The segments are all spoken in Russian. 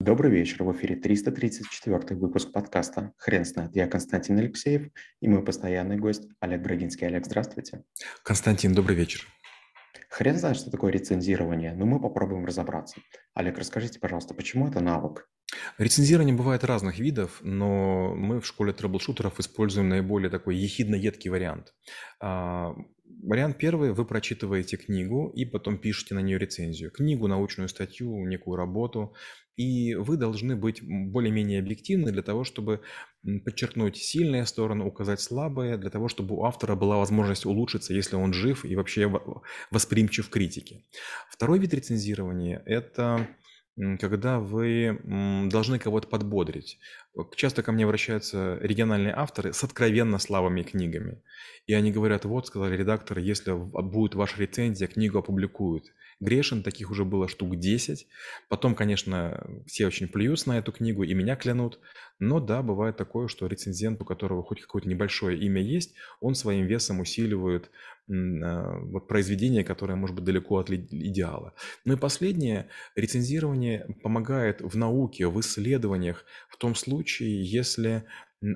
Добрый вечер, в эфире 334 выпуск подкаста «Хрен знает». Я Константин Алексеев и мой постоянный гость Олег Брагинский. Олег, здравствуйте. Константин, добрый вечер. Хрен знает, что такое рецензирование, но мы попробуем разобраться. Олег, расскажите, пожалуйста, почему это навык? Рецензирование бывает разных видов, но мы в школе трэблшутеров используем наиболее такой ехидно-едкий вариант. Вариант первый – вы прочитываете книгу и потом пишете на нее рецензию. Книгу, научную статью, некую работу. И вы должны быть более-менее объективны для того, чтобы подчеркнуть сильные стороны, указать слабые, для того, чтобы у автора была возможность улучшиться, если он жив и вообще восприимчив к критике. Второй вид рецензирования – это когда вы должны кого-то подбодрить. Часто ко мне обращаются региональные авторы с откровенно слабыми книгами. И они говорят, вот, сказали редакторы, если будет ваша рецензия, книгу опубликуют. Грешин, таких уже было штук 10. Потом, конечно, все очень плюются на эту книгу и меня клянут. Но да, бывает такое, что рецензент, у которого хоть какое-то небольшое имя есть, он своим весом усиливает а, вот произведение, которое может быть далеко от идеала. Ну и последнее, рецензирование помогает в науке, в исследованиях в том случае, если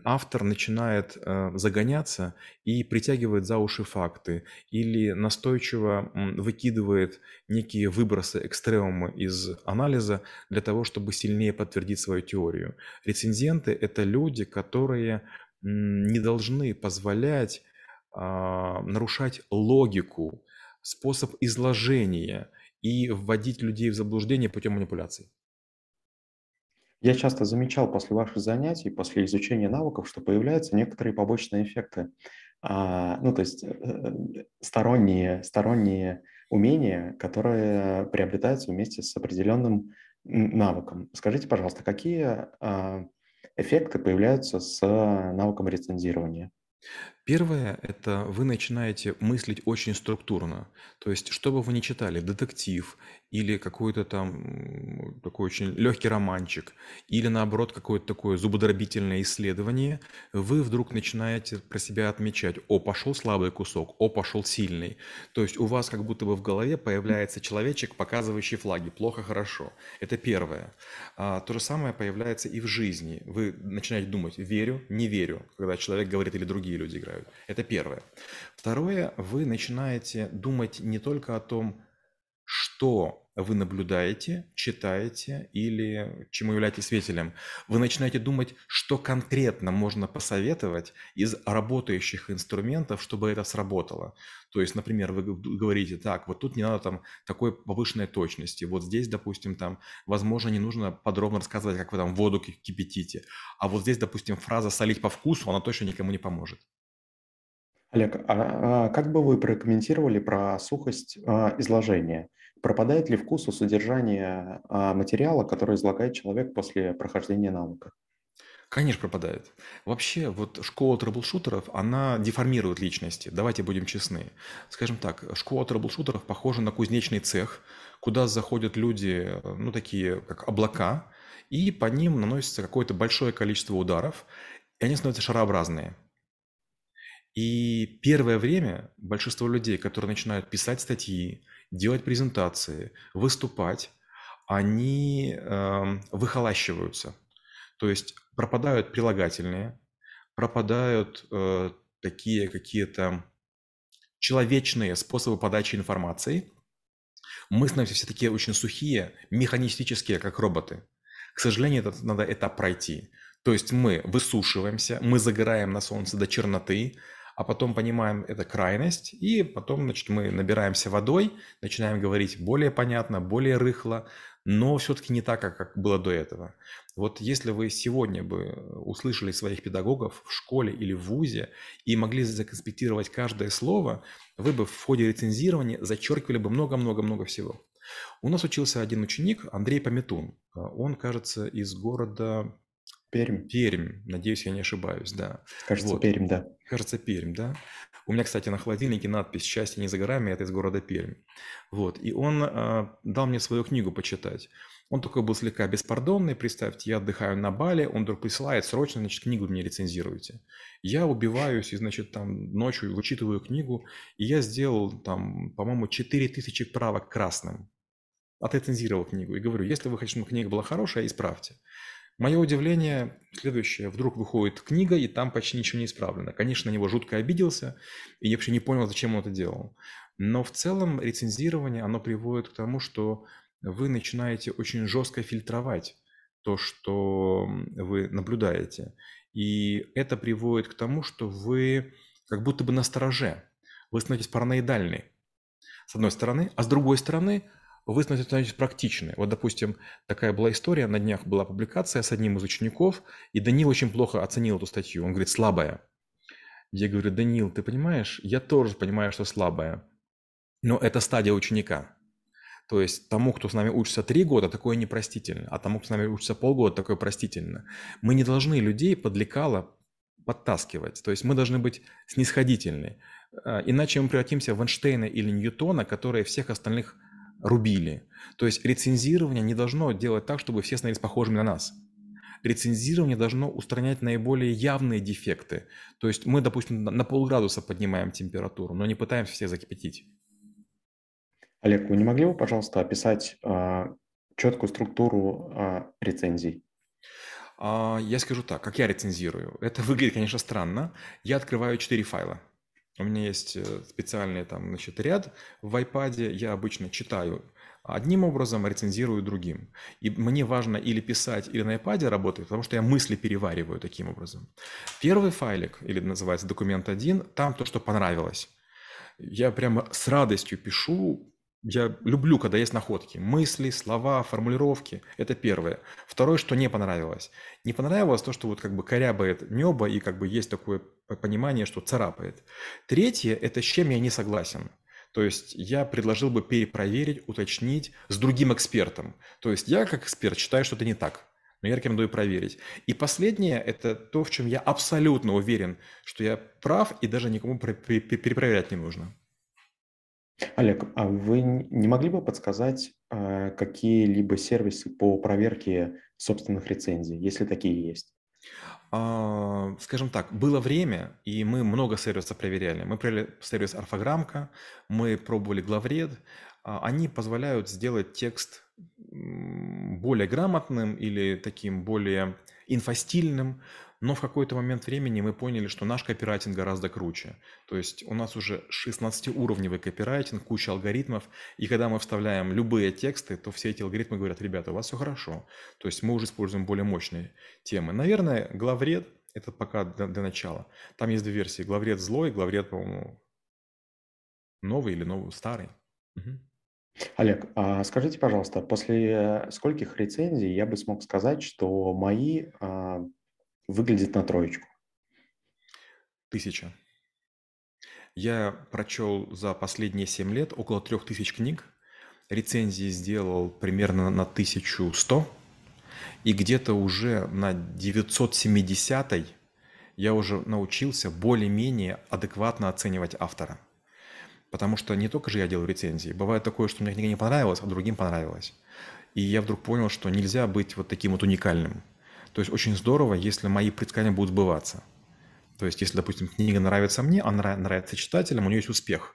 автор начинает э, загоняться и притягивает за уши факты или настойчиво выкидывает некие выбросы, экстремумы из анализа для того, чтобы сильнее подтвердить свою теорию. Рецензенты – это люди, которые не должны позволять а, нарушать логику, способ изложения и вводить людей в заблуждение путем манипуляций. Я часто замечал после ваших занятий, после изучения навыков, что появляются некоторые побочные эффекты. А, ну, то есть э, сторонние, сторонние умения, которые приобретаются вместе с определенным навыком. Скажите, пожалуйста, какие а, эффекты появляются с навыком рецензирования? Первое– это вы начинаете мыслить очень структурно. То есть, что бы вы ни читали, детектив или какой-то там такой очень легкий романчик, или наоборот какое-то такое зубодробительное исследование, вы вдруг начинаете про себя отмечать, о, пошел слабый кусок, о, пошел сильный. То есть у вас как будто бы в голове появляется человечек, показывающий флаги, плохо, хорошо. Это первое. А, то же самое появляется и в жизни. Вы начинаете думать, верю, не верю, когда человек говорит или другие люди играют. Это первое. Второе, вы начинаете думать не только о том, что вы наблюдаете, читаете или чему являетесь свидетелем, вы начинаете думать, что конкретно можно посоветовать из работающих инструментов, чтобы это сработало. То есть, например, вы говорите, так, вот тут не надо там такой повышенной точности, вот здесь, допустим, там, возможно, не нужно подробно рассказывать, как вы там воду кипятите, а вот здесь, допустим, фраза «солить по вкусу», она точно никому не поможет. Олег, а, а как бы вы прокомментировали про сухость а, изложения? Пропадает ли вкус у содержания а, материала, который излагает человек после прохождения навыка? Конечно, пропадает. Вообще, вот школа трэблшутеров, она деформирует личности. Давайте будем честны. Скажем так, школа трэблшутеров похожа на кузнечный цех, куда заходят люди, ну, такие, как облака, и по ним наносится какое-то большое количество ударов, и они становятся шарообразные. И первое время большинство людей, которые начинают писать статьи, делать презентации, выступать, они э, выхолащиваются. То есть пропадают прилагательные, пропадают э, такие какие-то человечные способы подачи информации. Мы становимся все такие очень сухие, механистические, как роботы. К сожалению, это, надо это пройти. То есть мы высушиваемся, мы загораем на солнце до черноты, а потом понимаем это крайность, и потом, значит, мы набираемся водой, начинаем говорить более понятно, более рыхло, но все-таки не так, как было до этого. Вот если вы сегодня бы услышали своих педагогов в школе или в ВУЗе и могли законспектировать каждое слово, вы бы в ходе рецензирования зачеркивали бы много-много-много всего. У нас учился один ученик, Андрей Пометун. Он, кажется, из города Пермь. Пермь, надеюсь, я не ошибаюсь, да. Кажется, вот. Пермь, да. Кажется, Пермь, да. У меня, кстати, на холодильнике надпись «Счастье не за горами», это из города Пермь. Вот, и он э, дал мне свою книгу почитать. Он такой был слегка беспардонный, представьте, я отдыхаю на Бале, он вдруг присылает, срочно, значит, книгу мне рецензируйте. Я убиваюсь и, значит, там ночью вычитываю книгу, и я сделал там, по-моему, 4000 правок красным. отрецензировал книгу и говорю, если вы хотите, чтобы книга была хорошая, исправьте. Мое удивление следующее. Вдруг выходит книга, и там почти ничего не исправлено. Конечно, на него жутко обиделся, и я вообще не понял, зачем он это делал. Но в целом рецензирование, оно приводит к тому, что вы начинаете очень жестко фильтровать то, что вы наблюдаете. И это приводит к тому, что вы как будто бы на стороже. Вы становитесь параноидальны, с одной стороны. А с другой стороны, вы становитесь практичны. Вот, допустим, такая была история, на днях была публикация с одним из учеников, и Данил очень плохо оценил эту статью. Он говорит, слабая. Я говорю, Данил, ты понимаешь, я тоже понимаю, что слабая, но это стадия ученика. То есть тому, кто с нами учится три года, такое непростительно, а тому, кто с нами учится полгода, такое простительно. Мы не должны людей под лекало подтаскивать, то есть мы должны быть снисходительны. А, иначе мы превратимся в Эйнштейна или Ньютона, которые всех остальных рубили. То есть рецензирование не должно делать так, чтобы все становились похожими на нас. Рецензирование должно устранять наиболее явные дефекты. То есть мы, допустим, на полградуса поднимаем температуру, но не пытаемся все закипятить. Олег, вы не могли бы, пожалуйста, описать э, четкую структуру э, рецензий? А, я скажу так, как я рецензирую. Это выглядит, конечно, странно. Я открываю четыре файла. У меня есть э, специальный там, значит, ряд в iPad. Я обычно читаю одним образом, рецензирую другим. И мне важно или писать, или на iPad работать, потому что я мысли перевариваю таким образом. Первый файлик, или называется документ 1, там то, что понравилось. Я прямо с радостью пишу я люблю, когда есть находки. Мысли, слова, формулировки. Это первое. Второе, что не понравилось. Не понравилось то, что вот как бы корябает небо и как бы есть такое понимание, что царапает. Третье – это с чем я не согласен. То есть я предложил бы перепроверить, уточнить с другим экспертом. То есть я как эксперт считаю, что это не так. Но я рекомендую проверить. И последнее – это то, в чем я абсолютно уверен, что я прав и даже никому перепроверять не нужно. Олег, а вы не могли бы подсказать э, какие-либо сервисы по проверке собственных рецензий, если такие есть? А, скажем так, было время, и мы много сервисов проверяли. Мы проверяли сервис Орфограммка, мы пробовали Главред. А, они позволяют сделать текст более грамотным или таким более инфостильным, но в какой-то момент времени мы поняли, что наш копирайтинг гораздо круче. То есть у нас уже 16-уровневый копирайтинг, куча алгоритмов, и когда мы вставляем любые тексты, то все эти алгоритмы говорят, ребята, у вас все хорошо. То есть мы уже используем более мощные темы. Наверное, главред – это пока для, для начала. Там есть две версии. Главред злой, главред, по-моему, новый или новый, старый. Угу. Олег, а скажите, пожалуйста, после скольких рецензий я бы смог сказать, что мои а, выглядит на троечку? Тысяча. Я прочел за последние семь лет около трех тысяч книг, рецензии сделал примерно на 1100, и где-то уже на 970 я уже научился более-менее адекватно оценивать автора. Потому что не только же я делаю рецензии. Бывает такое, что мне книга не понравилась, а другим понравилась. И я вдруг понял, что нельзя быть вот таким вот уникальным. То есть очень здорово, если мои предсказания будут сбываться. То есть если, допустим, книга нравится мне, она нравится читателям, у нее есть успех.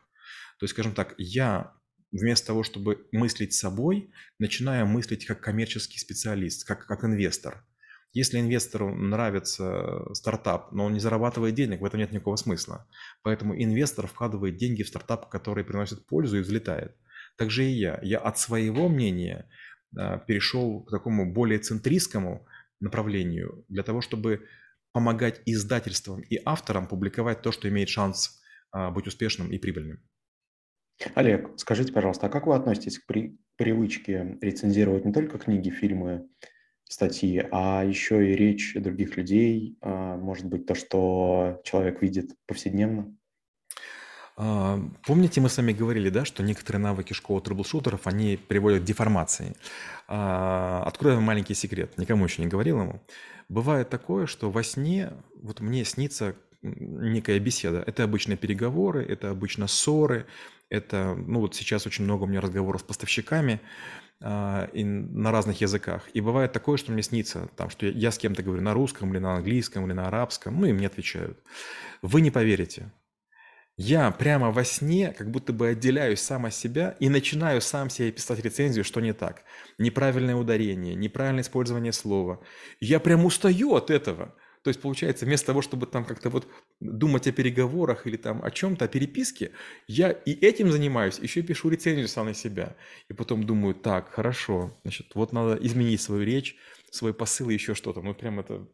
То есть, скажем так, я вместо того, чтобы мыслить собой, начинаю мыслить как коммерческий специалист, как, как инвестор. Если инвестору нравится стартап, но он не зарабатывает денег, в этом нет никакого смысла. Поэтому инвестор вкладывает деньги в стартап, который приносит пользу и взлетает. Так же и я. Я от своего мнения а, перешел к такому более центристскому, направлению для того, чтобы помогать издательствам и авторам публиковать то, что имеет шанс а, быть успешным и прибыльным. Олег, скажите, пожалуйста, а как вы относитесь к при, привычке рецензировать не только книги, фильмы, статьи, а еще и речь других людей, а, может быть, то, что человек видит повседневно? А, помните, мы с вами говорили, да, что некоторые навыки школы трэблшутеров, они приводят к деформации. А, открою вам маленький секрет, никому еще не говорил ему. Бывает такое, что во сне, вот мне снится некая беседа. Это обычно переговоры, это обычно ссоры, это, ну вот сейчас очень много у меня разговоров с поставщиками а, и на разных языках. И бывает такое, что мне снится, там, что я, с кем-то говорю на русском или на английском или на арабском, ну и мне отвечают. Вы не поверите, Я прямо во сне как будто бы отделяюсь сам от себя и начинаю сам себе писать рецензию, что не так. Неправильное ударение, неправильное использование слова. Я прям устаю от этого. То есть, получается, вместо того, чтобы там как-то вот думать о переговорах или там о чем-то, о переписке, я и этим занимаюсь, еще пишу рецензию сам на себя. И потом думаю, так, хорошо, значит, вот надо изменить свою речь, свой посыл еще что-то. Ну, прям это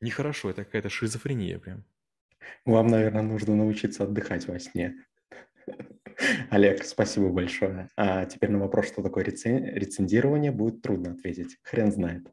нехорошо, это какая-то шизофрения прям. Вам, наверное, нужно научиться отдыхать во сне. Олег, спасибо большое. А теперь на вопрос, что такое рецензирование, будет трудно ответить. Хрен знает.